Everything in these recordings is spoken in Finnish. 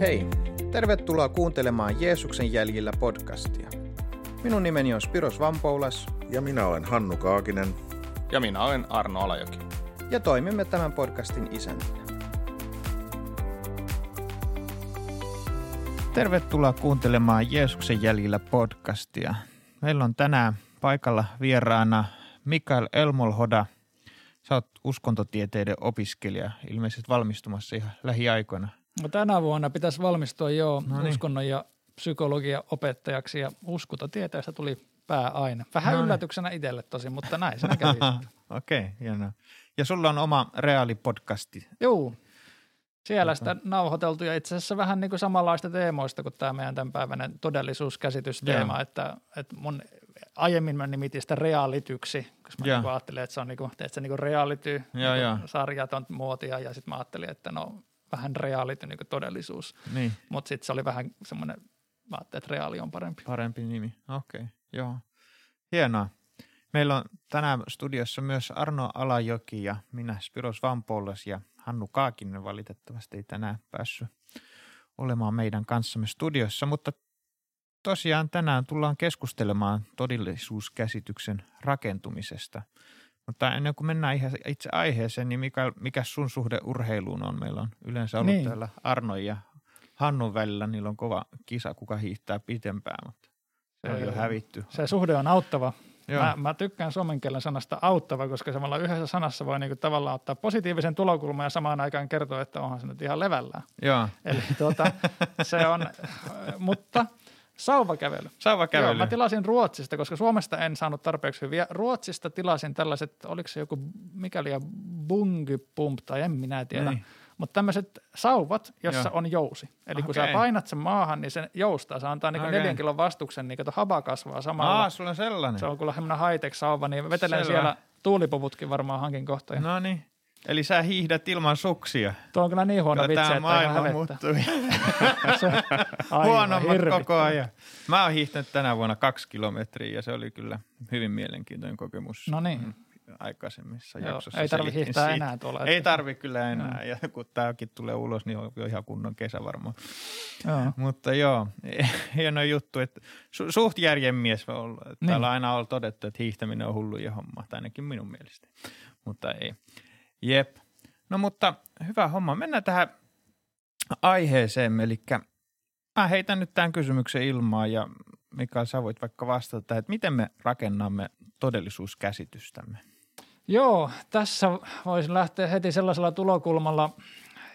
Hei, tervetuloa kuuntelemaan Jeesuksen jäljillä podcastia. Minun nimeni on Spiros Vampoulas. Ja minä olen Hannu Kaakinen. Ja minä olen Arno Alajoki. Ja toimimme tämän podcastin isäntinä. Tervetuloa kuuntelemaan Jeesuksen jäljillä podcastia. Meillä on tänään paikalla vieraana Mikael Elmolhoda. Sä oot uskontotieteiden opiskelija, ilmeisesti valmistumassa ihan lähiaikoina. No tänä vuonna pitäisi valmistua jo no niin. uskonnon ja psykologia opettajaksi ja uskontotieteestä tuli pääaine. Vähän no niin. yllätyksenä itselle tosi, mutta näin sinä kävi. Okei, okay, hienoa. Ja sulla on oma reaalipodcasti. Joo, siellä sitä nauhoiteltu ja itse asiassa vähän niin kuin samanlaista teemoista kuin tämä meidän tämänpäiväinen todellisuuskäsitysteema, Joo. että, että mun aiemmin mä nimitin sitä realityksi, koska mä niin ajattelin, että se on niin kuin, että se niin kuin reality, niin sarjat on muotia ja sitten mä ajattelin, että no vähän reality niin kuin todellisuus, niin. mutta sitten se oli vähän semmoinen, mä ajattelin, että reaali on parempi. Parempi nimi, okei, okay. joo. Hienoa. Meillä on tänään studiossa myös Arno Alajoki ja minä Spiros Vampoulas ja Hannu Kaakinen valitettavasti ei tänään päässyt olemaan meidän kanssamme studiossa, mutta tosiaan tänään tullaan keskustelemaan todellisuuskäsityksen rakentumisesta. Mutta ennen kuin mennään ihan itse aiheeseen, niin mikä, mikä sun suhde urheiluun on? Meillä on yleensä ollut niin. täällä Arno ja Hannun välillä, niillä on kova kisa, kuka hiihtää pitempään, mutta se on jo hävitty. Se suhde on auttava. Mä, mä tykkään suomen kielen sanasta auttava, koska samalla yhdessä sanassa voi niinku tavallaan ottaa positiivisen tulokulman ja samaan aikaan kertoa, että onhan se nyt ihan levällään. Joo. Eli tuota, se on, mutta Sauvakävely. Sauvakävely. Joo, mä tilasin Ruotsista, koska Suomesta en saanut tarpeeksi hyviä. Ruotsista tilasin tällaiset, oliko se joku mikäli bungipump tai en minä tiedä. Niin. Mutta tämmöiset sauvat, jossa Joo. on jousi. Eli okay. kun sä painat sen maahan, niin se joustaa. Se antaa niinku okay. neljän kilon vastuksen, niin kato haba kasvaa samalla. Aa, sulla on sellainen. Se on kyllä semmoinen high-tech sauva, niin vetelen Selvä. siellä tuulipuvutkin varmaan hankin kohta. No niin. Eli sä hiihdät ilman suksia. Tuo on kyllä niin huono kyllä vitsi, että maailma muuttui. Huonommat koko ajan. Mä oon hiihtänyt tänä vuonna kaksi kilometriä ja se oli kyllä hyvin mielenkiintoinen kokemus. No niin. Mm aikaisemmissa Joo, jaksossa Ei tarvi hiihtää siitä. enää tuolla. Ei tarvi kyllä enää, no. ja kun tämäkin tulee ulos, niin on jo ihan kunnon kesä varmaan. Joo. Mutta joo, hieno juttu, että su- suht järjen mies on ollut. Niin. Täällä on aina ollut todettu, että hiihtäminen on hulluja homma, tai ainakin minun mielestä. Mutta ei. Jep. No mutta hyvä homma. Mennään tähän aiheeseen, eli mä heitän nyt tämän kysymyksen ilmaan ja Mikael, sä voit vaikka vastata, että miten me rakennamme todellisuuskäsitystämme? Joo, tässä voisin lähteä heti sellaisella tulokulmalla,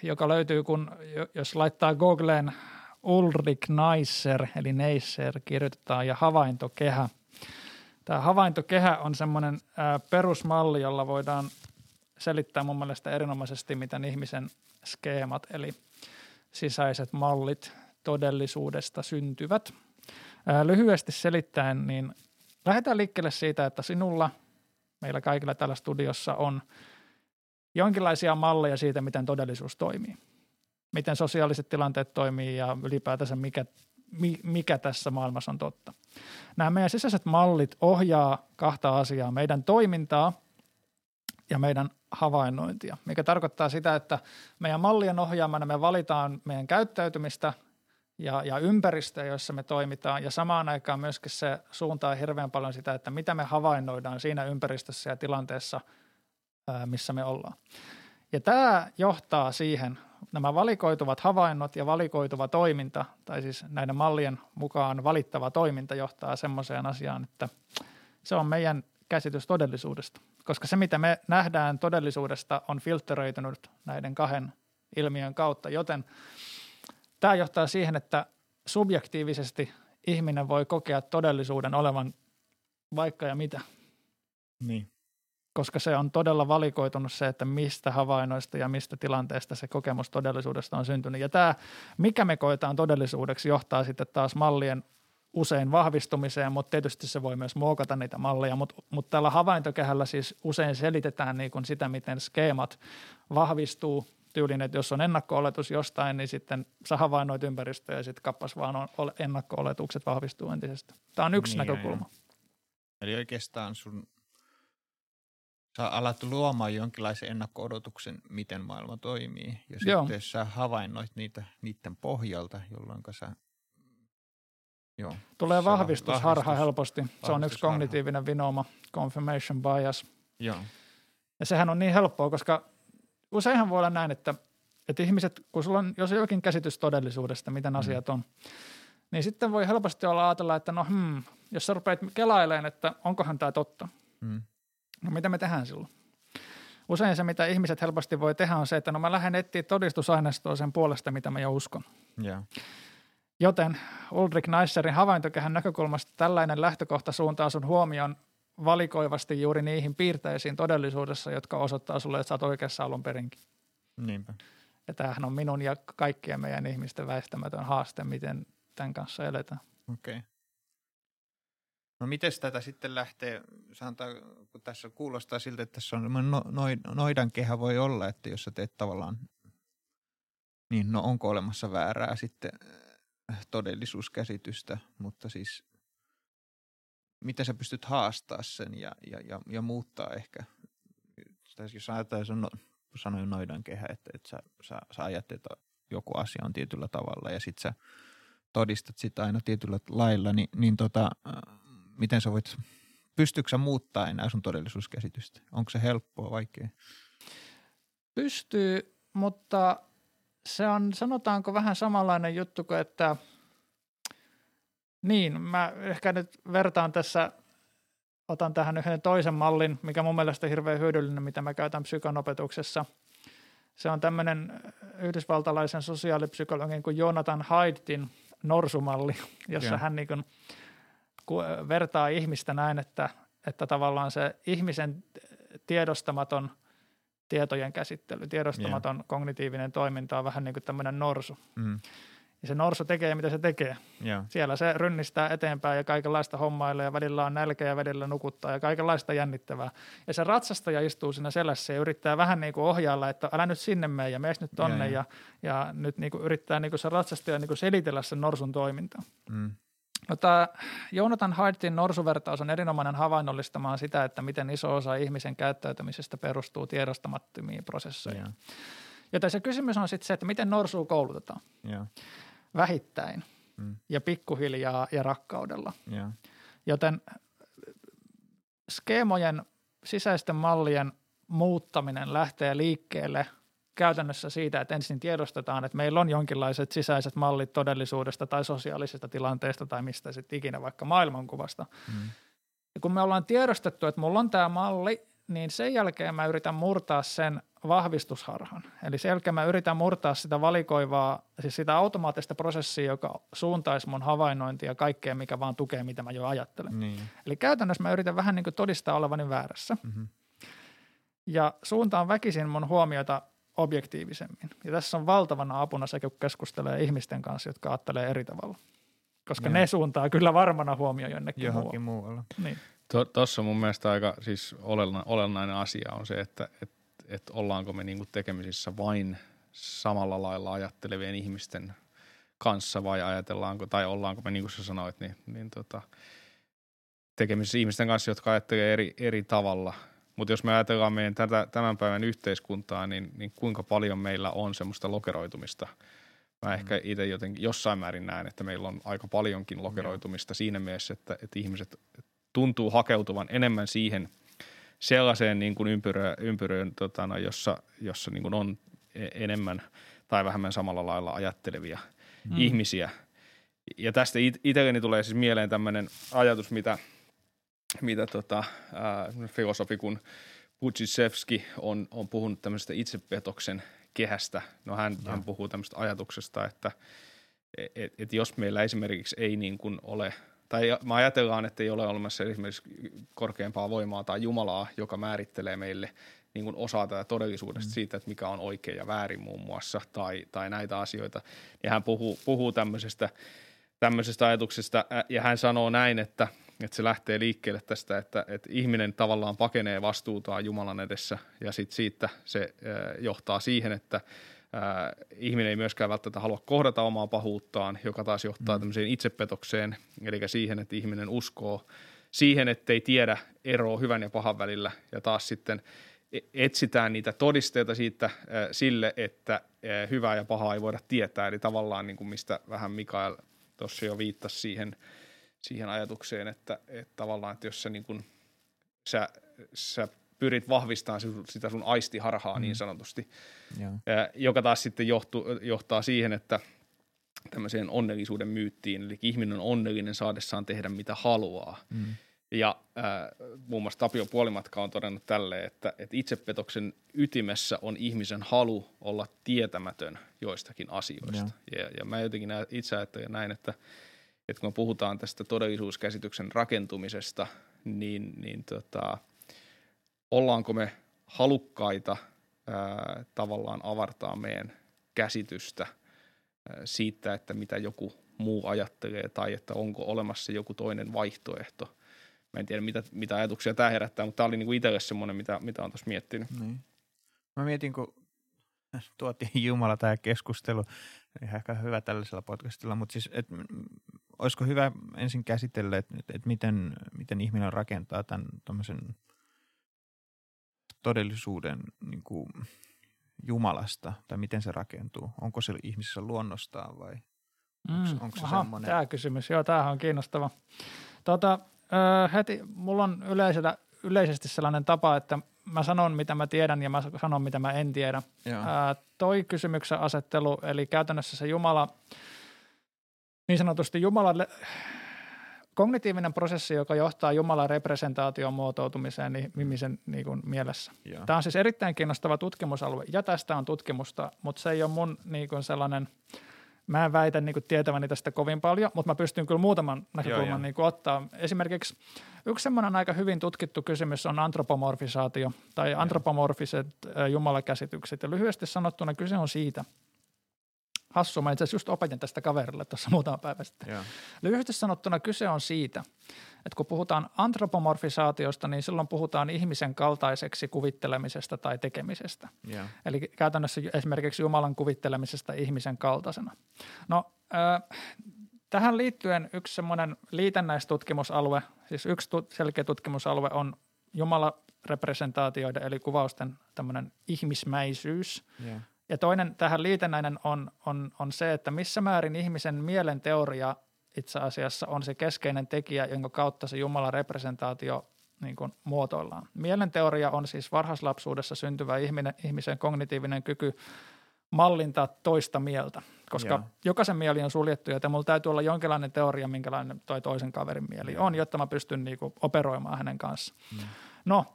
joka löytyy, kun jos laittaa Googleen Ulrich Neisser, eli Neisser kirjoitetaan, ja havaintokehä. Tämä havaintokehä on semmoinen perusmalli, jolla voidaan selittää mun mielestä erinomaisesti, miten ihmisen skeemat, eli sisäiset mallit todellisuudesta syntyvät. Lyhyesti selittäen, niin lähdetään liikkeelle siitä, että sinulla, meillä kaikilla täällä studiossa on jonkinlaisia malleja siitä, miten todellisuus toimii. Miten sosiaaliset tilanteet toimii ja ylipäätänsä mikä, mikä tässä maailmassa on totta. Nämä meidän sisäiset mallit ohjaa kahta asiaa, meidän toimintaa ja meidän havainnointia, mikä tarkoittaa sitä, että meidän mallien ohjaamana me valitaan meidän käyttäytymistä ja, ja ympäristöä, joissa me toimitaan ja samaan aikaan myöskin se suuntaa hirveän paljon sitä, että mitä me havainnoidaan siinä ympäristössä ja tilanteessa, missä me ollaan. Ja tämä johtaa siihen, nämä valikoituvat havainnot ja valikoituva toiminta, tai siis näiden mallien mukaan valittava toiminta johtaa semmoiseen asiaan, että se on meidän käsitys todellisuudesta – koska se, mitä me nähdään todellisuudesta, on filtteröitynyt näiden kahden ilmiön kautta, joten tämä johtaa siihen, että subjektiivisesti ihminen voi kokea todellisuuden olevan vaikka ja mitä. Niin. Koska se on todella valikoitunut se, että mistä havainnoista ja mistä tilanteesta se kokemus todellisuudesta on syntynyt. Ja tämä, mikä me koetaan todellisuudeksi, johtaa sitten taas mallien usein vahvistumiseen, mutta tietysti se voi myös muokata niitä malleja, mutta, mutta tällä havaintokehällä siis usein selitetään niin kuin sitä, miten skeemat vahvistuu tyylin, että jos on ennakko-oletus jostain, niin sitten sä havainnoit ympäristöä ja sitten kappas vaan on, ennakko-oletukset vahvistuu entisestä. Tämä on yksi niin, näkökulma. Eli oikeastaan sun sä alat luomaan jonkinlaisen ennakko-odotuksen, miten maailma toimii. Ja Joo. sitten sä havainnoit niitä niiden pohjalta, jolloin sä... Joo. Tulee vahvistusharha vahvistus- helposti. Se on yksi kognitiivinen vinooma, confirmation bias. Joo. Ja sehän on niin helppoa, koska useinhan voi olla näin, että, että ihmiset, kun sulla on, jos on jokin käsitys todellisuudesta, miten asiat on, niin sitten voi helposti olla ajatella, että no hmm, jos sä rupeat kelailemaan, että onkohan tämä totta, Mm. no mitä me tehdään silloin? Usein se, mitä ihmiset helposti voi tehdä, on se, että no mä lähden etsiä todistusaineistoa sen puolesta, mitä mä jo uskon. Joo. Joten Ulrich Neisserin havaintokehän näkökulmasta tällainen lähtökohta suuntaa sun huomion valikoivasti juuri niihin piirteisiin todellisuudessa, jotka osoittaa sulle, että sä oot oikeassa alun perinkin. Niinpä. Ja tämähän on minun ja kaikkien meidän ihmisten väistämätön haaste, miten tämän kanssa eletään. Okei. Okay. No miten tätä sitten lähtee, sanotaan, kun tässä kuulostaa siltä, että tässä on no, noid, noidan kehä voi olla, että jos sä teet tavallaan, niin no onko olemassa väärää sitten todellisuuskäsitystä, mutta siis miten sä pystyt haastaa sen ja, ja, ja, ja muuttaa ehkä, tai jos ajatellaan, se on no, sanoin noidan kehä, että, että sä, sä, sä ajattelet, että joku asia on tietyllä tavalla ja sit sä todistat sitä aina tietyllä lailla, niin, niin tota, äh, miten sä voit, pystyykö sä muuttaa enää sun todellisuuskäsitystä? Onko se helppoa, vaikea? Pystyy, mutta se on sanotaanko vähän samanlainen juttu kuin, että niin, mä ehkä nyt vertaan tässä, otan tähän yhden toisen mallin, mikä mun mielestä on hirveän hyödyllinen, mitä mä käytän psykonopetuksessa. Se on tämmöinen yhdysvaltalaisen sosiaalipsykologin kuin Jonathan Haidtin norsumalli, jossa Joo. hän niin kuin ku- vertaa ihmistä näin, että, että tavallaan se ihmisen tiedostamaton tietojen käsittely, tiedostamaton kognitiivinen toiminta on vähän niin kuin tämmöinen norsu. Mm. Ja se norsu tekee, mitä se tekee. Joo. Siellä se rynnistää eteenpäin ja kaikenlaista hommailee ja välillä on nälkä ja välillä nukuttaa ja kaikenlaista jännittävää. Ja se ratsastaja istuu siinä selässä ja yrittää vähän niin kuin ohjailla, että älä nyt sinne mene ja mees nyt tonne Joo, ja, ja nyt niin kuin yrittää niin kuin se ratsastaja niin kuin selitellä sen norsun toimintaa. Mm. No, tämä Jonathan Haidtin norsuvertaus on erinomainen havainnollistamaan sitä, että miten iso osa ihmisen käyttäytymisestä perustuu tiedostamattomiin prosesseihin. Joten se kysymys on sitten se, että miten norsua koulutetaan Joo. vähittäin Mm. ja pikkuhiljaa ja rakkaudella. Joo. Joten skeemojen sisäisten mallien muuttaminen lähtee liikkeelle käytännössä siitä, että ensin tiedostetaan, että meillä on jonkinlaiset sisäiset mallit todellisuudesta tai sosiaalisesta tilanteesta tai mistä sitten ikinä vaikka maailmankuvasta. Mm. Ja kun me ollaan tiedostettu, että mulla on tämä malli, niin sen jälkeen mä yritän murtaa sen vahvistusharhan. Eli sen jälkeen mä yritän murtaa sitä valikoivaa, siis sitä automaattista prosessia, joka suuntaisi mun havainnointia kaikkea, mikä vaan tukee, mitä mä jo ajattelen. Niin. Eli käytännössä mä yritän vähän niin kuin todistaa olevani väärässä Mm-hmm. ja suuntaan väkisin mun huomiota objektiivisemmin. Ja tässä on valtavana apuna sekä kun keskustelee ihmisten kanssa, jotka ajattelee eri tavalla. Koska Joo. ne suuntaa kyllä varmana huomio jonnekin Johonkin muualle. muualla. Niin. Tuossa mun mielestä aika siis olenna, olennainen asia on se, että et, et ollaanko me niinku tekemisissä vain samalla lailla ajattelevien ihmisten kanssa vai ajatellaanko, tai ollaanko me niin kuin sä sanoit, niin, niin tota, tekemisissä ihmisten kanssa, jotka ajattelee eri, eri tavalla. Mutta jos me ajatellaan meidän tätä, tämän päivän yhteiskuntaa, niin, niin kuinka paljon meillä on semmoista lokeroitumista. Mä ehkä itse jotenkin jossain määrin näen, että meillä on aika paljonkin lokeroitumista siinä mielessä, että, että ihmiset tuntuu hakeutuvan enemmän siihen sellaiseen niin kuin ympyrö, ympyröön, tota, no, jossa, jossa niin kuin on e- enemmän tai vähemmän samalla lailla ajattelevia mm. ihmisiä. Ja tästä it- itselleni tulee siis mieleen tämmöinen ajatus, mitä, mitä tota, ää, filosofi kuin Budzisevski on, on puhunut tämmöisestä itsepetoksen kehästä. No hän, hän puhuu tämmöistä ajatuksesta, että et, et jos meillä esimerkiksi ei niin kuin ole, tai me ajatellaan, että ei ole olemassa esimerkiksi korkeampaa voimaa tai Jumalaa, joka määrittelee meille niin kuin osaa tätä todellisuudesta mm. siitä, että mikä on oikein ja väärin muun muassa, tai, tai näitä asioita. Ja hän puhuu, puhuu tämmöisestä, tämmöisestä ajatuksesta, ja hän sanoo näin, että, että se lähtee liikkeelle tästä, että, että ihminen tavallaan pakenee vastuutaan Jumalan edessä, ja sitten siitä se äh, johtaa siihen, että äh, ihminen ei myöskään välttämättä halua kohdata omaa pahuuttaan, joka taas johtaa mm. tämmöiseen itsepetokseen, eli siihen, että ihminen uskoo siihen, ettei tiedä eroa hyvän ja pahan välillä ja taas sitten e- etsitään niitä todisteita siitä äh, sille, että äh, hyvää ja pahaa ei voida tietää. Eli tavallaan niin kuin mistä vähän Mikael tuossa jo viittasi siihen, siihen ajatukseen, että, että tavallaan, että jos sä, niin kuin, sä, sä pyrit vahvistamaan sitä sun aistiharhaa mm. niin sanotusti, Joo. joka taas sitten johtu, johtaa siihen, että tämmöiseen onnellisuuden myyttiin, eli ihminen on onnellinen saadessaan tehdä mitä haluaa. Mm. Ja äh, muun muassa Tapio Puolimatka on todennut tälle, että, että itsepetoksen ytimessä on ihmisen halu olla tietämätön joistakin asioista. Ja, ja mä jotenkin itse ajattelen näin, että, että kun puhutaan tästä todellisuuskäsityksen rakentumisesta, niin, niin tota, ollaanko me halukkaita ää, tavallaan avartaa meidän käsitystä ää, siitä, että mitä joku muu ajattelee tai että onko olemassa joku toinen vaihtoehto. Mä en tiedä, mitä, mitä ajatuksia tämä herättää, mutta tämä oli niinku itselle semmoinen, mitä, mitä on tuossa miettinyt. Niin. Mä mietin, kun tuotiin Jumala tämä keskustelu, ihan ehkä hyvä tällaisella podcastilla, mutta siis, et, olisiko hyvä ensin käsitellä, että et miten, miten ihminen rakentaa tämän todellisuuden niin kuin Jumalasta, tai miten se rakentuu? Onko se ihmisessä luonnostaan vai onko, mm, onko se aha, semmoinen? Tämä kysymys, joo, tämähän on kiinnostava. Tota, ö, heti, mulla on yleisellä, yleisesti sellainen tapa, että mä sanon, mitä mä tiedän ja mä sanon, mitä mä en tiedä. Ää, toi kysymyksen asettelu, eli käytännössä se Jumala, niin sanotusti Jumalalle kognitiivinen prosessi, joka johtaa Jumalan representaation muotoutumiseen niin ihmisen niin kuin mielessä. Joo. Tämä on siis erittäin kiinnostava tutkimusalue ja tästä on tutkimusta, mutta se ei ole mun niin kuin sellainen, mä en väitä niin kuin tietäväni tästä kovin paljon, mutta mä pystyn kyllä muutaman näkökulman joo, niin kuin ottaa. Esimerkiksi yksi semmoinen aika hyvin tutkittu kysymys on antropomorfisaatio tai antropomorfiset jumalakäsitykset ja lyhyesti sanottuna kyse on siitä – Hassu, mä itse asiassa just opetin tästä kaverille tuossa muutama päivä sitten. Yeah. Lyhyesti sanottuna kyse on siitä, että kun puhutaan antropomorfisaatiosta, niin silloin puhutaan ihmisen kaltaiseksi kuvittelemisesta tai tekemisestä. Yeah. Eli käytännössä esimerkiksi Jumalan kuvittelemisesta ihmisen kaltaisena. No äh, tähän liittyen yksi semmoinen liitännäistutkimusalue, siis yksi selkeä tutkimusalue on Jumala representaatioiden eli kuvausten tämmöinen ihmismäisyys. Yeah ja toinen tähän liitännäinen on, on, on se, että missä määrin ihmisen mielen teoria itse asiassa on se keskeinen tekijä, jonka kautta se Jumalan representaatio niin kuin muotoillaan. Mielenteoria on siis varhaislapsuudessa syntyvä ihminen, ihmisen kognitiivinen kyky mallintaa toista mieltä, koska Joo. jokaisen mieli on suljettu, ja mulla täytyy olla jonkinlainen teoria, minkälainen toi toisen kaverin mieli Joo. on, jotta mä pystyn niin kuin operoimaan hänen kanssaan. Mm. No,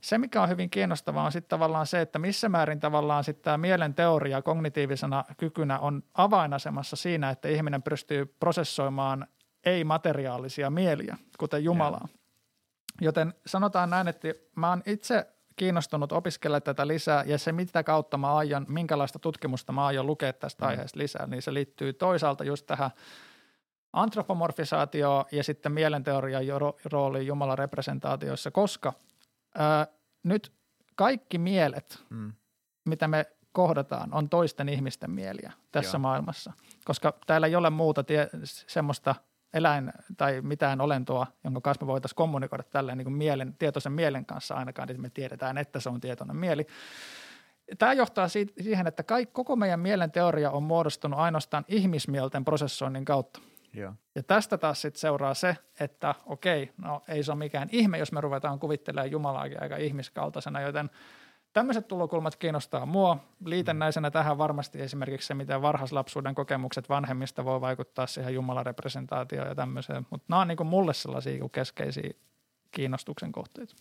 se, mikä on hyvin kiinnostavaa, on sitten tavallaan se, että missä määrin tavallaan sitten tämä mielen teoria kognitiivisena kykynä on avainasemassa siinä, että ihminen pystyy prosessoimaan ei-materiaalisia mieliä, kuten Jumalaa. Yeah. Joten sanotaan näin, että mä oon itse kiinnostunut opiskella tätä lisää ja se, mitä kautta mä aion, minkälaista tutkimusta mä aion lukea tästä mm. aiheesta lisää, niin se liittyy toisaalta just tähän antropomorfisaatioon ja sitten mielenteorian rooliin Jumalan representaatioissa, koska – ää, nyt kaikki mielet, mm. mitä me kohdataan, on toisten ihmisten mieliä tässä Joo. maailmassa, koska täällä ei ole muuta tie, semmoista eläin tai mitään olentoa, jonka kanssa me voitaisiin kommunikoida tälleen niin kuin mielen, tietoisen mielen kanssa ainakaan, että me tiedetään, että se on tietoinen mieli. Tämä johtaa siihen, että kaikki, koko meidän mielen teoria on muodostunut ainoastaan ihmismielten prosessoinnin kautta. Joo. Ja tästä taas sitten seuraa se, että okei, no ei se ole mikään ihme, jos me ruvetaan kuvittelemaan Jumalaakin aika ihmiskaltaisena, joten tämmöiset tulokulmat kiinnostaa mua. Liitännäisenä tähän varmasti esimerkiksi se, miten varhaislapsuuden kokemukset vanhemmista voi vaikuttaa siihen Jumalan representaatioon ja tämmöiseen, mutta nämä on niin kuin mulle sellaisia keskeisiä kiinnostuksen kohteita.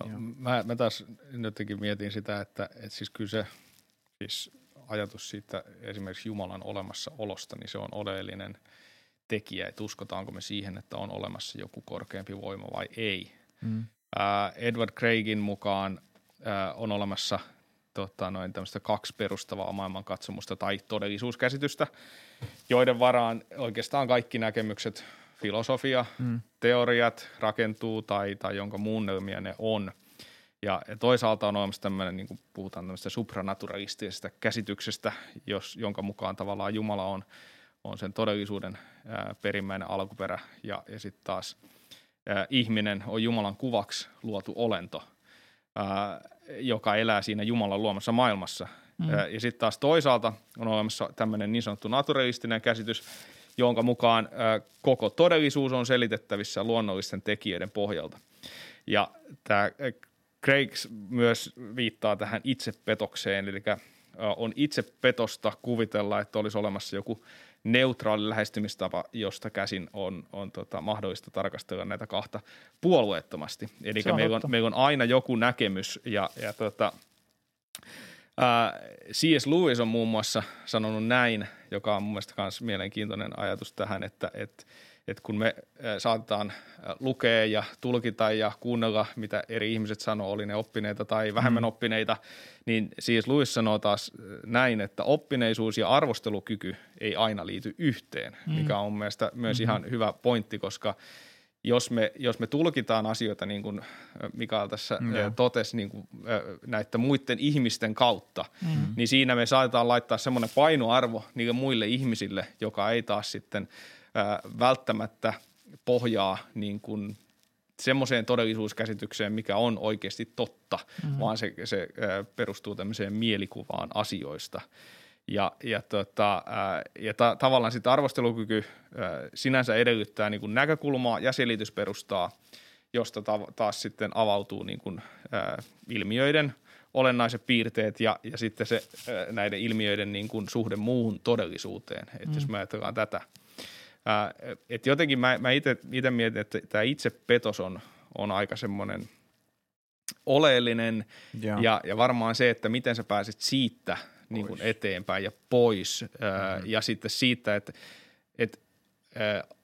No, mä, mä taas jotenkin mietin sitä, että, että siis kyllä se siis ajatus siitä esimerkiksi Jumalan olemassaolosta, niin se on oleellinen – tekijä, että uskotaanko me siihen, että on olemassa joku korkeampi voima vai ei. Mm. Äh, Edward Craigin mukaan äh, on olemassa tota, noin tämmöistä kaksi perustavaa maailmankatsomusta tai todellisuuskäsitystä, joiden varaan oikeastaan kaikki näkemykset, filosofia, mm. teoriat rakentuu tai, tai jonka muunnelmia ne on. Ja, ja toisaalta on olemassa tämmöinen, niin kuin puhutaan tämmöistä supranaturalistisesta käsityksestä, jos, jonka mukaan tavallaan Jumala on – on sen todellisuuden ää, perimmäinen alkuperä ja, ja sitten taas ihminen on Jumalan kuvaksi luotu olento, joka elää siinä Jumalan luomassa maailmassa. Mm. Ja sitten taas toisaalta on olemassa tämmöinen niin sanottu naturalistinen käsitys, jonka mukaan koko todellisuus on selitettävissä luonnollisten tekijöiden pohjalta. Ja tämä Craig myös viittaa tähän itsepetokseen, eli on itsepetosta kuvitella, että olisi olemassa joku neutraali lähestymistapa, josta käsin on, on tota, mahdollista tarkastella näitä kahta puolueettomasti. Eli meillä on, meillä on aina joku näkemys ja, ja tota, ää, C.S. Lewis on muun muassa sanonut näin, joka on mun mielestä myös mielenkiintoinen ajatus tähän, että, että että kun me saatetaan lukea ja tulkita ja kuunnella, mitä eri ihmiset sanoo, oli ne oppineita tai vähemmän mm. oppineita, niin siis Lewis sanoo taas näin, että oppineisuus ja arvostelukyky ei aina liity yhteen, mm. mikä on mielestäni myös mm-hmm. ihan hyvä pointti, koska jos me, jos me tulkitaan asioita niin kuin Mikael tässä mm. totesi niin kuin näiden muiden ihmisten kautta, mm. niin siinä me saatetaan laittaa semmoinen painoarvo niille muille ihmisille, joka ei taas sitten – välttämättä pohjaa niin kuin semmoiseen todellisuuskäsitykseen, mikä on oikeasti totta, mm-hmm. vaan se, se perustuu tämmöiseen mielikuvaan asioista. Ja, ja, tota, ja ta, tavallaan sitten arvostelukyky sinänsä edellyttää niin kuin näkökulmaa ja selitysperustaa, josta ta, taas sitten avautuu niin kuin, ilmiöiden olennaiset piirteet ja, ja sitten se näiden ilmiöiden niin kuin suhde muuhun todellisuuteen. Että mm. jos me ajatellaan tätä – Äh, et jotenkin mä, mä itse mietin, että tämä itse petos on, on aika semmoinen oleellinen. Ja, ja varmaan se, että miten sä pääset siitä niin kuin eteenpäin ja pois mm-hmm. ja sitten siitä, että, että äh,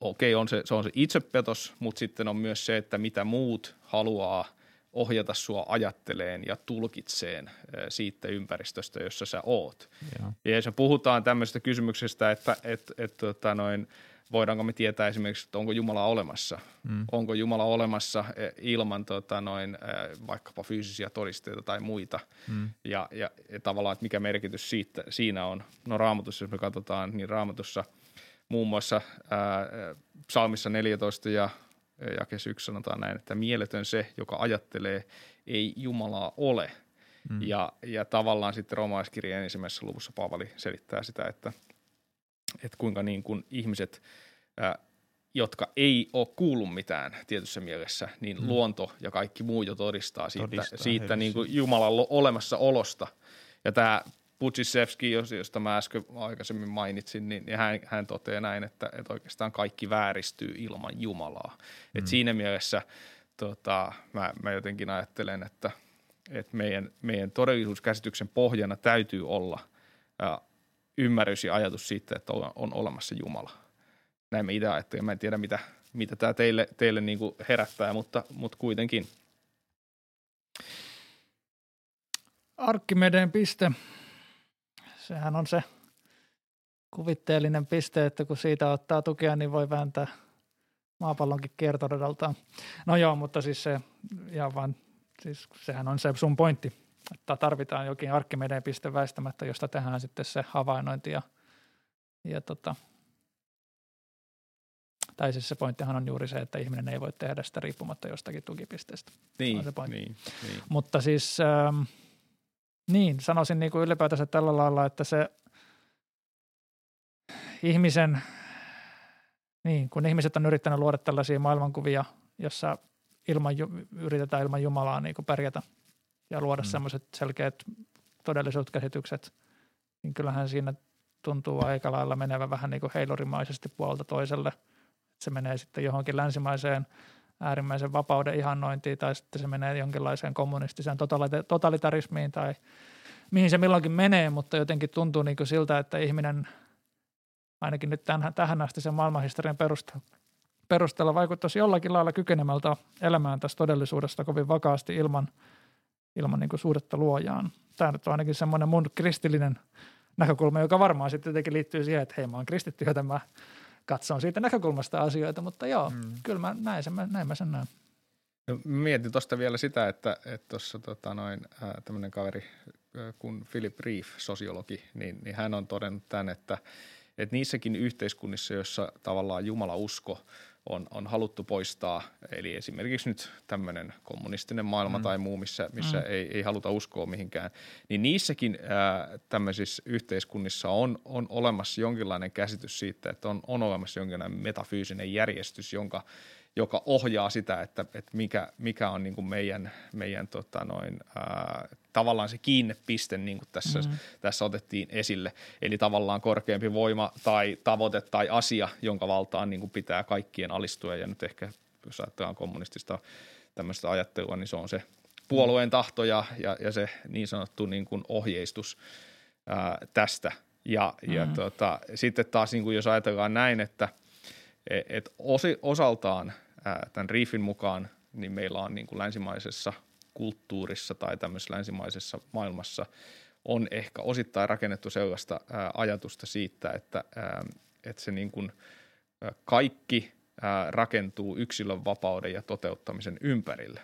okei, on se, se on se itsepetos, mutta sitten on myös se, että mitä muut haluaa – ohjata sua ajatteleen ja tulkitseen siitä ympäristöstä, jossa sä oot. Ja, ja jos puhutaan tämmöisestä kysymyksestä, että et, et, tota noin, voidaanko me tietää esimerkiksi, että onko Jumala olemassa, mm. onko Jumala olemassa ilman tota noin, vaikkapa fyysisiä todisteita tai muita, mm. ja, ja, ja tavallaan, että mikä merkitys siitä, siinä on. No raamatussa, jos me katsotaan, niin raamatussa muun muassa ää, psalmissa 14 ja jakes yksi sanotaan näin, että mieletön se, joka ajattelee, ei Jumalaa ole. Mm. Ja, ja tavallaan sitten roomaiskirjeen ensimmäisessä luvussa Paavali selittää sitä, että, että kuinka niin kuin ihmiset, ää, jotka ei ole kuullut mitään tietyssä mielessä, niin mm. luonto ja kaikki muu jo todistaa siitä, todistaa siitä niin kuin Jumalan olemassaolosta. Ja tämä Putsisevski, josta mä äsken aikaisemmin mainitsin, niin hän, hän toteaa näin, että, että oikeastaan kaikki vääristyy ilman Jumalaa. Mm. Et siinä mielessä tota, mä, mä jotenkin ajattelen, että, että meidän, meidän todellisuuskäsityksen pohjana täytyy olla ä, ymmärrys ja ajatus siitä, että on, on olemassa Jumala. Näin me itse ajattelen. Mä en tiedä, mitä, mitä tämä teille, teille niin kuin herättää, mutta, mutta kuitenkin. Arkkimedeen piste sehän on se kuvitteellinen piste, että kun siitä ottaa tukea, niin voi vääntää maapallonkin kiertoradaltaan. No joo, mutta siis se, ja vaan, siis sehän on se sun pointti, että tarvitaan jokin arkkimedeen piste väistämättä, josta tehdään sitten se havainnointi ja, ja tota, tai siis se pointtihan on juuri se, että ihminen ei voi tehdä sitä riippumatta jostakin tukipisteestä. Niin, se niin, niin. Mutta siis ähm, niin, sanoisin niin kuin ylipäätänsä tällä lailla, että se ihmisen, niin kun ihmiset on yrittänyt luoda tällaisia maailmankuvia, jossa ilman, yritetään ilman Jumalaa niin kuin pärjätä ja luoda mm. semmoiset selkeät todellisuuskäsitykset, niin kyllähän siinä tuntuu aika lailla menevä vähän niin kuin heilurimaisesti puolta toiselle. Se menee sitten johonkin länsimaiseen – äärimmäisen vapauden ihannointiin tai sitten se menee jonkinlaiseen kommunistiseen totalitarismiin tai mihin se milloinkin menee, mutta jotenkin tuntuu niin kuin siltä, että ihminen ainakin nyt tämän, tähän asti sen maailmanhistorian perusteella, perusteella vaikuttaisi jollakin lailla kykenemältä elämään tästä todellisuudesta kovin vakaasti ilman, ilman niin kuin suhdetta luojaan. Tämä nyt on ainakin semmoinen mun kristillinen näkökulma, joka varmaan sitten jotenkin liittyy siihen, että hei mä oon kristitty, joten mä katson siitä näkökulmasta asioita, mutta joo, mm. kyllä mä näin, sen, näin mä sen näen. No, mietin tuosta vielä sitä, että tuossa tota noin, äh, tämmöinen kaveri äh, kuin Philip Reef, sosiologi, niin, niin hän on todennut tämän, että, että niissäkin yhteiskunnissa, joissa tavallaan Jumala usko on, on haluttu poistaa, eli esimerkiksi nyt tämmöinen kommunistinen maailma mm. tai muu, missä, missä mm. ei, ei haluta uskoa mihinkään, niin niissäkin ää, tämmöisissä yhteiskunnissa on, on olemassa jonkinlainen käsitys siitä, että on, on olemassa jonkinlainen metafyysinen järjestys, jonka – joka ohjaa sitä, että, että mikä, mikä on niin meidän, meidän tota noin, ää, tavallaan se kiinnepiste, niin kuin tässä, mm-hmm. tässä otettiin esille. Eli tavallaan korkeampi voima tai tavoite tai asia, jonka valtaan niin kuin pitää kaikkien alistua. Ja nyt ehkä, jos ajatellaan kommunistista tämmöistä ajattelua, niin se on se puolueen tahto ja, ja, ja se niin sanottu niin kuin ohjeistus ää, tästä. Ja, mm-hmm. ja tota, sitten taas niin kuin jos ajatellaan näin, että – E, et osi, osaltaan ää, tämän Riifin mukaan niin meillä on niin kuin länsimaisessa kulttuurissa tai tämmöisessä länsimaisessa maailmassa on ehkä osittain rakennettu sellaista ää, ajatusta siitä, että, ää, että se niin kuin, ää, kaikki ää, rakentuu yksilön vapauden ja toteuttamisen ympärille.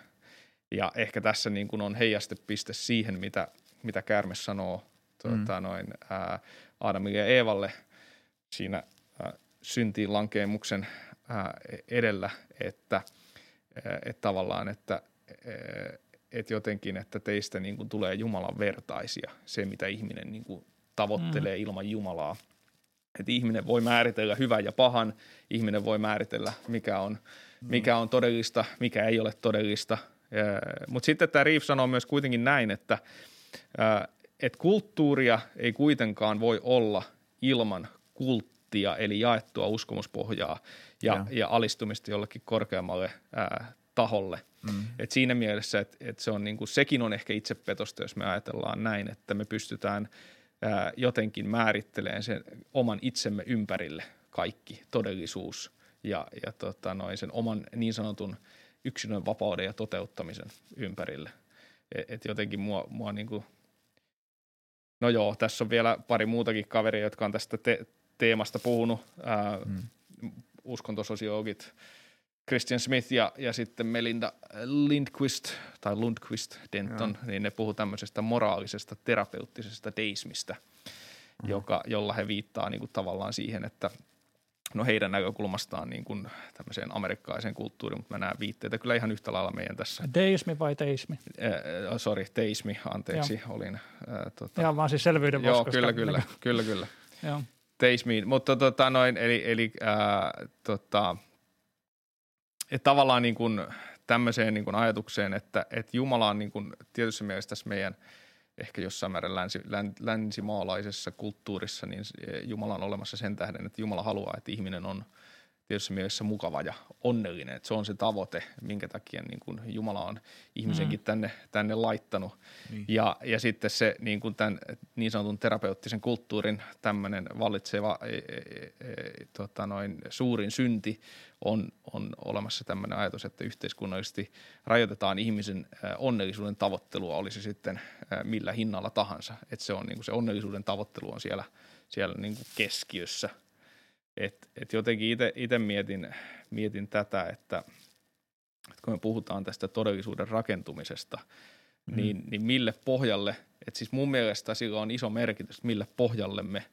Ja ehkä tässä niin kuin on heijastepiste siihen, mitä, mitä Kärme sanoo tuota, mm. noin, ää, Adamille ja Eevalle siinä syntiin lankeemuksen edellä, että, että tavallaan, että, että jotenkin, että teistä niin kuin tulee Jumalan vertaisia, se mitä ihminen niin kuin tavoittelee mm. ilman Jumalaa. Että ihminen voi määritellä hyvän ja pahan, ihminen voi määritellä mikä on, mm. mikä on todellista, mikä ei ole todellista. Mutta sitten tämä Reef sanoo myös kuitenkin näin, että, että kulttuuria ei kuitenkaan voi olla ilman kulttia, eli jaettua uskomuspohjaa ja, ja. ja alistumista jollekin korkeammalle ää, taholle. Mm. Et siinä mielessä, että et se on niinku, sekin on ehkä itsepetosta, jos me ajatellaan näin, että me pystytään ää, jotenkin määrittelemään sen oman itsemme ympärille kaikki todellisuus ja, ja tota noin, sen oman niin sanotun yksilön vapauden ja toteuttamisen ympärille. Et, et jotenkin mua, mua niinku, no joo, tässä on vielä pari muutakin kaveria, jotka on tästä te- teemasta puhunut, ää, mm. uskontososiologit Christian Smith ja, ja sitten Melinda Lindquist tai Lundquist Denton, ja. niin ne puhuu tämmöisestä moraalisesta terapeuttisesta deismistä, mm. joka, jolla he viittaa niin kuin tavallaan siihen, että no heidän näkökulmastaan niin kuin tämmöiseen amerikkalaiseen kulttuuriin, mutta mä näen viitteitä kyllä ihan yhtä lailla meidän tässä. Deismi vai teismi? Äh, sorry, teismi, anteeksi, Joo. olin. Äh, tota... Ihan vaan siis selvyyden Joo, kyllä, kyllä, kyllä, kyllä. Joo. Teismiin, mutta tota noin, eli, eli ää, tota, et tavallaan niin kuin tämmöiseen niin kuin ajatukseen, että, että Jumala on niin kuin tietyssä mielessä tässä meidän ehkä jossain määrin länsi, länsimaalaisessa kulttuurissa, niin Jumala on olemassa sen tähden, että Jumala haluaa, että ihminen on – tietyssä mielessä mukava ja onnellinen. Että se on se tavoite, minkä takia niin kuin Jumala on ihmisenkin mm. tänne, tänne laittanut. Niin. Ja, ja sitten se niin, kuin tämän, niin sanotun terapeuttisen kulttuurin tämmöinen vallitseva e, e, e, tota noin, suurin synti on, on olemassa tämmöinen ajatus, että yhteiskunnallisesti rajoitetaan ihmisen onnellisuuden tavoittelua, olisi se sitten millä hinnalla tahansa. Että se on niin kuin se onnellisuuden tavoittelu on siellä, siellä niin kuin keskiössä – et, et jotenkin itse mietin, mietin tätä, että, että kun me puhutaan tästä todellisuuden rakentumisesta, mm. niin, niin mille pohjalle, että siis mun mielestä sillä on iso merkitys, mille pohjalle me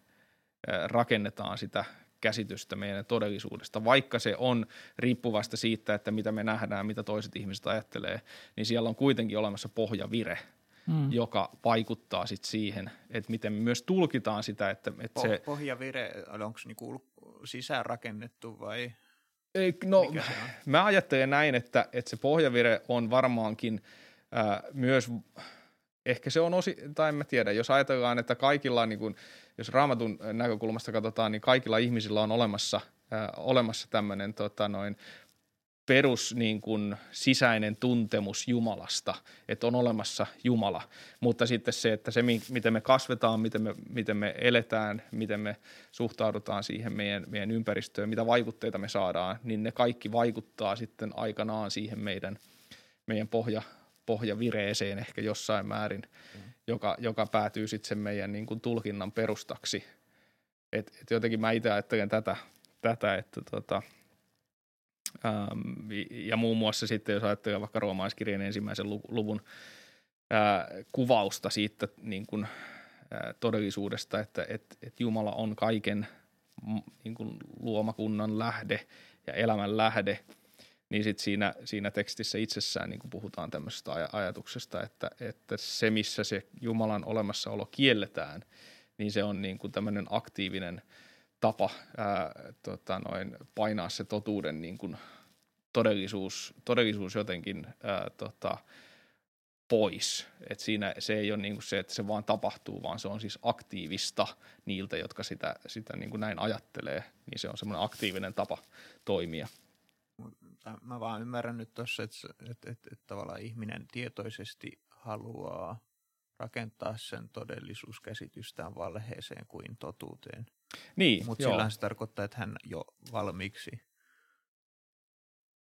rakennetaan sitä käsitystä meidän todellisuudesta, vaikka se on riippuvasta siitä, että mitä me nähdään, mitä toiset ihmiset ajattelee, niin siellä on kuitenkin olemassa pohjavire – mm. joka vaikuttaa sit siihen, että miten me myös tulkitaan sitä, että, että se... Pohjavire, onko se niinku sisäänrakennettu vai ei, no, mä ajattelen näin, että, että se pohjavire on varmaankin ää, myös, ehkä se on osi, tai en mä tiedä, jos ajatellaan, että kaikilla, niin kun, jos raamatun näkökulmasta katsotaan, niin kaikilla ihmisillä on olemassa, ää, olemassa tämmöinen tota, noin, perus niin kuin, sisäinen tuntemus Jumalasta, että on olemassa Jumala. Mutta sitten se, että se, miten me kasvetaan, miten me, miten me eletään, miten me suhtaudutaan siihen meidän, meidän ympäristöön, mitä vaikutteita me saadaan, niin ne kaikki vaikuttaa sitten aikanaan siihen meidän, meidän pohja, pohjavireeseen ehkä jossain määrin, mm. joka, joka päätyy sitten sen meidän niin kuin tulkinnan perustaksi. Et, et jotenkin mä itse ajattelen tätä, tätä että tota – Ähm, ja muun muassa sitten, jos ajattelee vaikka roomaiskirjan ensimmäisen luvun kuvausta siitä niin kuin, todellisuudesta, että et, et Jumala on kaiken niin kuin luomakunnan lähde ja elämän lähde, niin sit siinä, siinä tekstissä itsessään niin kuin puhutaan tämmöisestä aj- ajatuksesta, että, että se, missä se Jumalan olemassaolo kielletään, niin se on niin kuin tämmöinen aktiivinen tapa ää, tota noin, painaa se totuuden niin kuin todellisuus, todellisuus jotenkin ää, tota, pois. Et siinä se ei ole niin kuin se, että se vaan tapahtuu, vaan se on siis aktiivista niiltä, jotka sitä, sitä niin kuin näin ajattelee. Niin se on semmoinen aktiivinen tapa toimia. Mä vaan ymmärrän nyt tuossa, että, että, että, että tavallaan ihminen tietoisesti haluaa rakentaa sen todellisuuskäsitystään valheeseen kuin totuuteen. Niin, Mutta sillähän se tarkoittaa, että hän jo valmiiksi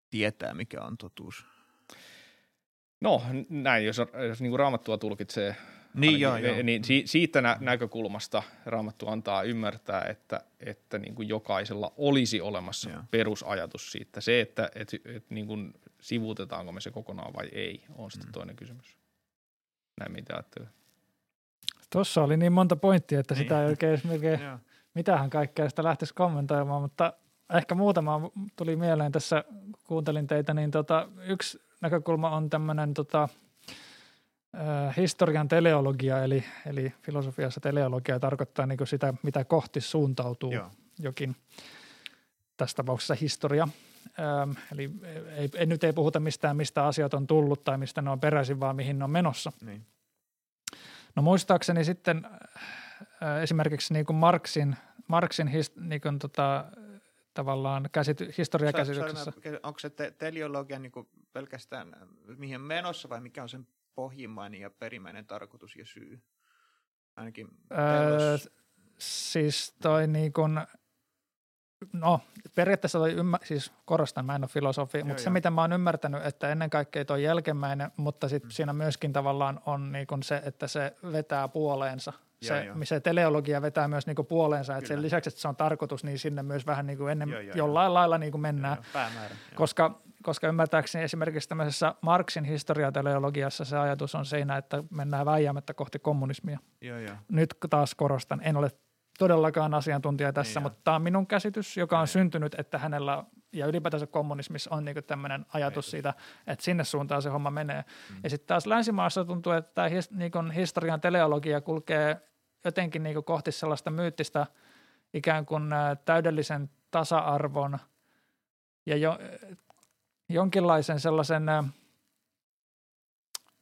tietää, mikä on totuus. No näin, jos, jos niin kuin raamattua tulkitsee, niin, joo, joo. niin si, siitä nä- näkökulmasta raamattu antaa ymmärtää, että, että niin kuin jokaisella olisi olemassa joo. perusajatus siitä. Se, että et, et, niin kuin sivutetaanko me se kokonaan vai ei, on sitten mm. toinen kysymys. Näin mitä ajattelee. Tuossa oli niin monta pointtia, että sitä niin. ei oikein melkein, mitähän kaikkea sitä lähtisi kommentoimaan, mutta ehkä muutama tuli mieleen tässä, kuuntelin teitä, niin tota, yksi näkökulma on tämmöinen tota, historian teleologia, eli, eli filosofiassa teleologia tarkoittaa niin sitä, mitä kohti suuntautuu Joo. jokin, tässä tapauksessa historia. Ähm, eli ei, ei, nyt ei puhuta mistään, mistä asiat on tullut tai mistä ne on peräisin, vaan mihin ne on menossa. Niin. No muistaakseni sitten esimerkiksi niin kuin Marxin, Marxin his, niin kuin tota, tavallaan käsity, historiakäsityksessä. Onko se te- teleologia niin pelkästään mihin menossa vai mikä on sen pohjimmainen ja perimmäinen tarkoitus ja syy? Ainakin öö, siis toi niin kuin, no periaatteessa toi ymmär, siis korostan, mä en ole filosofi, joo, mutta joo. se mitä mä oon ymmärtänyt, että ennen kaikkea toi jälkimmäinen, mutta sitten mm. siinä myöskin tavallaan on niin kuin se, että se vetää puoleensa – se, joo, se teleologia vetää myös niinku puoleensa, että sen lisäksi, että se on tarkoitus, niin sinne myös vähän niinku ennen joo, joo, jollain joo. lailla niinku mennään. Joo, päämäärä, koska, koska ymmärtääkseni esimerkiksi tämmöisessä Marxin historiateleologiassa se ajatus on siinä, että mennään väijäämättä kohti kommunismia. Joo, joo. Nyt taas korostan, en ole todellakaan asiantuntija tässä, niin, mutta tämä on minun käsitys, joka on niin. syntynyt, että hänellä ja ylipäätänsä kommunismissa on niinku tämmöinen ajatus Eikä. siitä, että sinne suuntaan se homma menee. Mm. Ja sitten taas länsimaassa tuntuu, että tämä his, niinku historian teleologia kulkee jotenkin niin kohti sellaista myyttistä ikään kuin täydellisen tasa-arvon ja jo, jonkinlaisen sellaisen,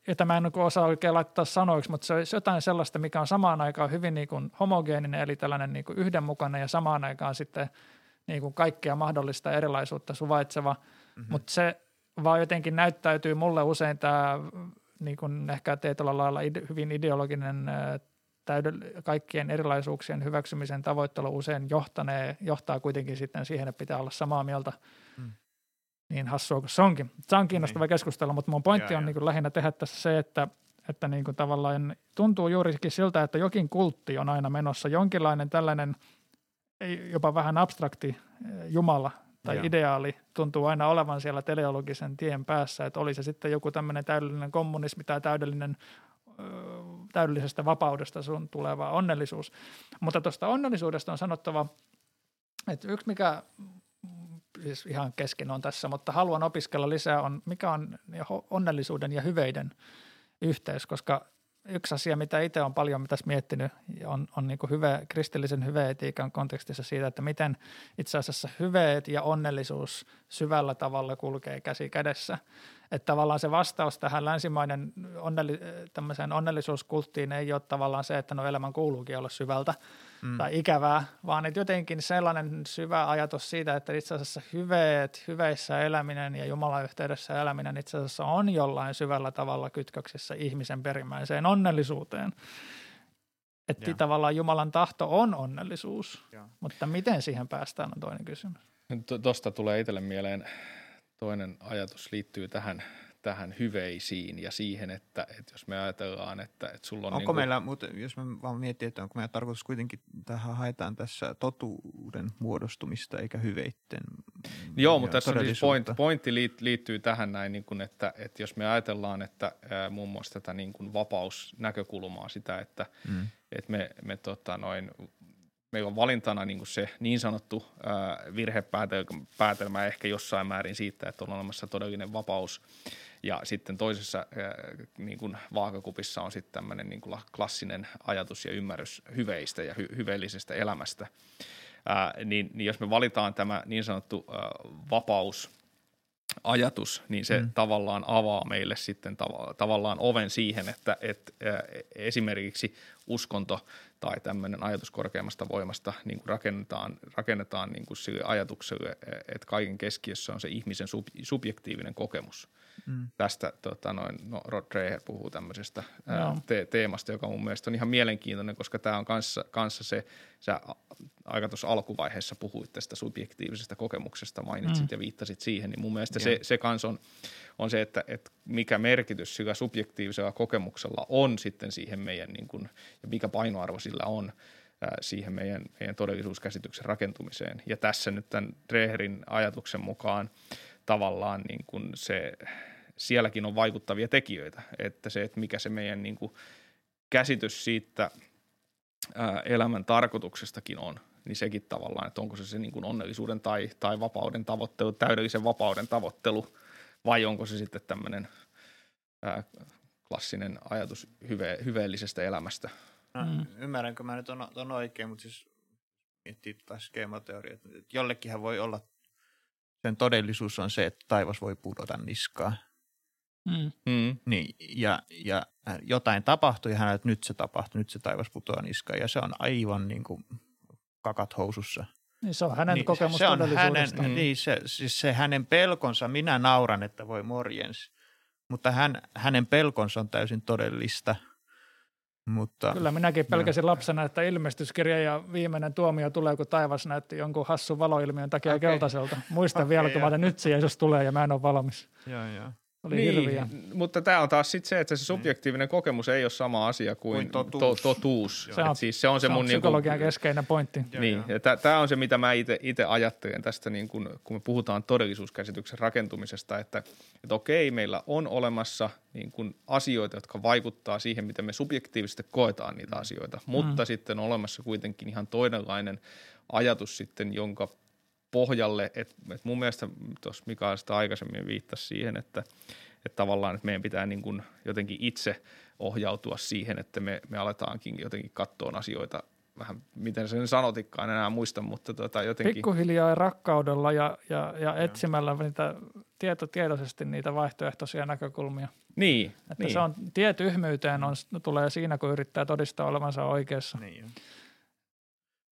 jota mä en niin osaa oikein laittaa sanoiksi, mutta se on jotain sellaista, mikä on samaan aikaan hyvin niin kuin homogeeninen, eli tällainen niin kuin yhdenmukainen ja samaan aikaan sitten niin kuin kaikkea mahdollista erilaisuutta suvaitseva, mm-hmm. mutta se vaan jotenkin näyttäytyy mulle usein tämä niin kuin ehkä tietyllä lailla ide, hyvin ideologinen täydell- kaikkien erilaisuuksien hyväksymisen tavoittelu usein johtanee, johtaa kuitenkin sitten siihen, että pitää olla samaa mieltä. Hmm. Niin hassua kuin se onkin. Se on kiinnostava niin. keskustella, mutta mun pointti ja, on ja. Niin lähinnä tehdä tässä se, että, että niin kuin tavallaan tuntuu juurikin siltä, että jokin kultti on aina menossa. Jonkinlainen tällainen jopa vähän abstrakti eh, Jumala tai ja. ideaali tuntuu aina olevan siellä teleologisen tien päässä, että oli se sitten joku tämmöinen täydellinen kommunismi tai täydellinen täydellisestä vapaudesta sun tuleva onnellisuus. Mutta tuosta onnellisuudesta on sanottava, että yksi mikä siis ihan kesken on tässä, mutta haluan opiskella lisää on, mikä on onnellisuuden ja hyveiden yhteys, koska yksi asia, mitä itse on paljon tässä miettinyt, on, on niin hyve, kristillisen hyveetiikan kontekstissa siitä, että miten itse asiassa hyveet ja onnellisuus syvällä tavalla kulkee käsi kädessä. Että tavallaan se vastaus tähän länsimainen onnelli, onnellisuuskulttiin ei ole tavallaan se, että no elämän kuuluukin olla syvältä mm. tai ikävää, vaan että jotenkin sellainen syvä ajatus siitä, että itse asiassa hyveet, hyveissä eläminen ja Jumalan yhteydessä eläminen itse asiassa on jollain syvällä tavalla kytköksissä ihmisen perimmäiseen onnellisuuteen. Että tavallaan Jumalan tahto on onnellisuus, ja. mutta miten siihen päästään on toinen kysymys. Tuosta tulee itselle mieleen toinen ajatus liittyy tähän, tähän hyveisiin ja siihen, että, että jos me ajatellaan, että, että sulla on... Onko niin kuin, meillä, mutta jos me vaan miettii, että onko meillä tarkoitus kuitenkin, tähän haetaan tässä totuuden muodostumista eikä hyveitten Joo, mutta tässä on siis point, pointti liittyy tähän näin, niin kuin, että, että jos me ajatellaan, että ää, muun muassa tätä niin kuin vapausnäkökulmaa, sitä, että, mm. että me, me tota noin, meillä on valintana niin kuin se niin sanottu ää, virhepäätelmä ehkä jossain määrin siitä, että on olemassa todellinen vapaus. Ja sitten toisessa ää, niin kuin vaakakupissa on sitten tämmöinen niin kuin klassinen ajatus ja ymmärrys hyveistä ja hy- hyveellisestä elämästä. Ää, niin, niin jos me valitaan tämä niin sanottu ää, vapaus – ajatus, niin se mm. tavallaan avaa meille sitten tav- tavallaan oven siihen, että et, ä, esimerkiksi uskonto tai tämmöinen ajatus korkeammasta voimasta niin kuin rakennetaan, rakennetaan niin kuin sille ajatukselle, että kaiken keskiössä on se ihmisen sub, subjektiivinen kokemus. Mm. Tästä tota, noin, no, Rod Dreher puhuu tämmöisestä ää, te- teemasta, joka mun mielestä on ihan mielenkiintoinen, koska tämä on kanssa, kanssa se, sä aika tuossa alkuvaiheessa puhuit tästä subjektiivisesta kokemuksesta, mainitsit mm. ja viittasit siihen, niin mun mielestä se, se kanssa on, on se, että, että mikä merkitys sillä subjektiivisella kokemuksella on sitten siihen meidän, niin kuin, ja mikä painoarvo sillä on siihen meidän, meidän todellisuuskäsityksen rakentumiseen. Ja tässä nyt tämän Dreherin ajatuksen mukaan tavallaan niin kuin se, sielläkin on vaikuttavia tekijöitä, että se, että mikä se meidän niin kuin käsitys siitä ää, elämän tarkoituksestakin on, niin sekin tavallaan, että onko se se niin kuin onnellisuuden tai, tai vapauden tavoittelu, täydellisen vapauden tavoittelu, vai onko se sitten tämmöinen ää, klassinen ajatus hyve, hyveellisestä elämästä. No, mm. Ymmärränkö mä nyt on, on oikein, mutta siis miettii taas skeemateoria, että jollekinhan voi olla, sen todellisuus on se, että taivas voi pudota niskaa. Mm. Mm. Niin, ja, ja jotain tapahtui ja hänellä, nyt se tapahtui, nyt se taivas putoaa niskaan ja se on aivan niin kuin kakat housussa. Niin se on hänen niin, kokemus se on hänen, mm. niin, se, siis se hänen pelkonsa, minä nauran, että voi morjens, mutta hän, hänen pelkonsa on täysin todellista. Mutta, Kyllä minäkin pelkäsin no. lapsena, että ilmestyskirja ja viimeinen tuomio tulee, kun taivas näytti jonkun hassun valoilmiön takia okay. keltaiselta. Muistan okay, vielä, kun mä nyt se Jeesus tulee ja mä en ole valmis. Joo, joo. Oli niin, hirviä. mutta tämä on taas sitten se, että se subjektiivinen kokemus ei ole sama asia kuin, kuin totuus. To, totuus. Se on, siis se on se, se mun on psykologian niinku, keskeinen pointti. Niin, tämä on se, mitä mä itse ajattelen tästä, niin kun, kun me puhutaan todellisuuskäsityksen rakentumisesta, että, että okei, meillä on olemassa niin kun asioita, jotka vaikuttaa siihen, miten me subjektiivisesti koetaan niitä asioita, mutta mm. sitten on olemassa kuitenkin ihan toinenlainen ajatus sitten, jonka pohjalle, että et mun mielestä tuossa Mika sitä aikaisemmin viittasi siihen, että, että tavallaan että meidän pitää niin kuin jotenkin itse ohjautua siihen, että me, me aletaankin jotenkin katsoa asioita vähän, miten sen sanotikaan, enää muista, mutta tota jotenkin. Pikkuhiljaa ja rakkaudella ja, ja, ja etsimällä niitä tieto, tietoisesti niitä vaihtoehtoisia näkökulmia. Niin. Että niin. se on, tietyhmyyteen on, tulee siinä, kun yrittää todistaa olevansa oikeassa. Niin.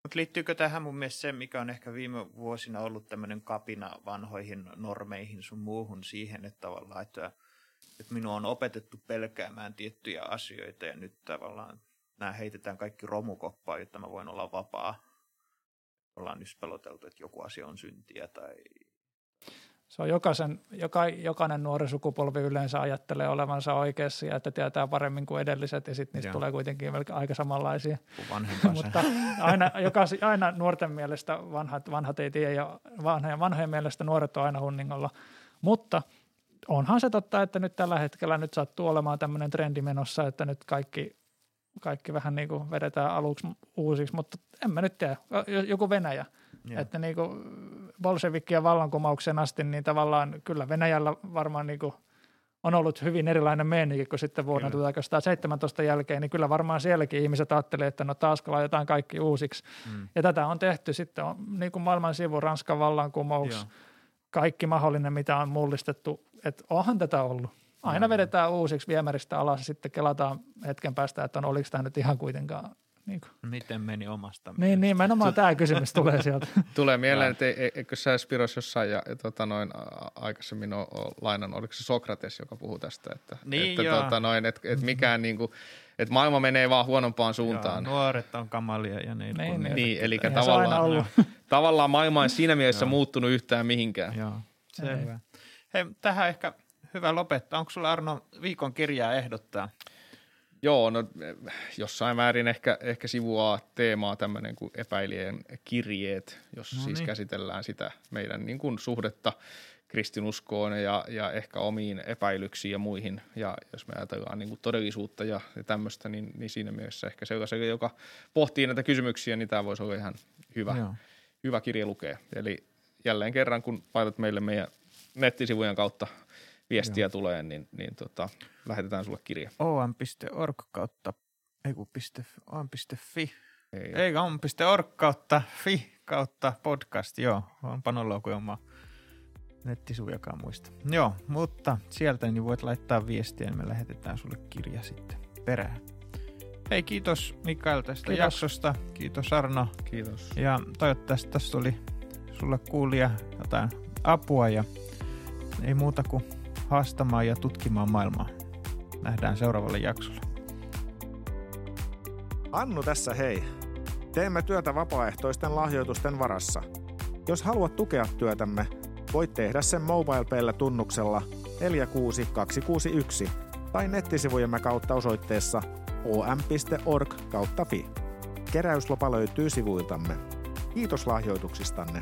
Mutta liittyykö tähän mun mielestä se, mikä on ehkä viime vuosina ollut tämmöinen kapina vanhoihin normeihin sun muuhun siihen, että tavallaan, että, että minua on opetettu pelkäämään tiettyjä asioita ja nyt tavallaan nämä heitetään kaikki romukoppaan, jotta mä voin olla vapaa. Ollaan nyt peloteltu, että joku asia on syntiä tai se on jokaisen, joka, jokainen nuori sukupolvi yleensä ajattelee olevansa oikeassa ja että tietää paremmin kuin edelliset ja sitten niistä Joo. tulee kuitenkin aika samanlaisia. Mutta aina, joka, aina nuorten mielestä vanhat, vanhat ei tiedä ja vanhojen, vanhojen mielestä nuoret on aina hunningolla. Mutta onhan se totta, että nyt tällä hetkellä nyt sattuu olemaan tämmöinen trendi menossa, että nyt kaikki, kaikki vähän niin kuin vedetään aluksi uusiksi, mutta en mä nyt tiedä. Joku Venäjä – Yeah. Että niin kuin bolshevikkien vallankumouksen asti, niin tavallaan kyllä Venäjällä varmaan niin kuin on ollut hyvin erilainen meininki kuin sitten vuonna 1917 jälkeen, niin kyllä varmaan sielläkin ihmiset ajattelee, että no taas laitetaan kaikki uusiksi. Mm. Ja tätä on tehty sitten on, niin kuin maailman sivu, Ranskan vallankumous, Joo. kaikki mahdollinen, mitä on mullistettu, että onhan tätä ollut. Aina vedetään uusiksi viemäristä alas ja sitten kelataan hetken päästä, että on oliko tämä nyt ihan kuitenkaan niin kuin. Miten meni omasta Niin, niin nimenomaan tämä kysymys tulee sieltä. tulee mieleen, että eikö sä Spiros jossain ja, ja tota noin, aikaisemmin on, lainan, oliko se Sokrates, joka puhuu tästä, että, niin että, tota noin, että, että mikään niin kuin, että maailma menee vaan huonompaan suuntaan. Joo, nuoret on kamalia ja niin. Niin, niin, niin eli tavallaan, tavallaan maailma on siinä mielessä muuttunut yhtään mihinkään. Joo, selvä. Hei, tähän ehkä hyvä lopettaa. Onko sulla Arno viikon kirjaa ehdottaa? Joo, no jossain määrin ehkä, ehkä sivuaa teemaa tämmöinen kuin epäilijän kirjeet, jos no siis niin. käsitellään sitä meidän niin kuin suhdetta kristinuskoon ja, ja ehkä omiin epäilyksiin ja muihin. Ja jos me ajatellaan niin kuin todellisuutta ja, ja tämmöistä, niin, niin siinä mielessä ehkä sellaiselle, joka pohtii näitä kysymyksiä, niin tämä voisi olla ihan hyvä, Joo. hyvä kirja lukea. Eli jälleen kerran, kun laitat meille meidän nettisivujen kautta viestiä Joo. tulee, niin, niin tota, lähetetään sulle kirja. om.org kautta, ei kun piste, om.fi, Ei, ei om.org kautta fi kautta podcast, joo, on panolouku oma nettisivu, joka muista. Joo, mutta sieltä niin voit laittaa viestiä, niin me lähetetään sulle kirja sitten perään. Hei, kiitos Mikael tästä Kiitos. jaksosta. Kiitos Arno. Kiitos. Ja toivottavasti tässä tuli sulle kuulija jotain apua ja ei muuta kuin haastamaan ja tutkimaan maailmaa. Nähdään seuraavalla jaksolla. Annu tässä hei. Teemme työtä vapaaehtoisten lahjoitusten varassa. Jos haluat tukea työtämme, voit tehdä sen MobilePayllä tunnuksella 46261 tai nettisivujemme kautta osoitteessa om.org kautta fi. Keräyslopa löytyy sivuiltamme. Kiitos lahjoituksistanne.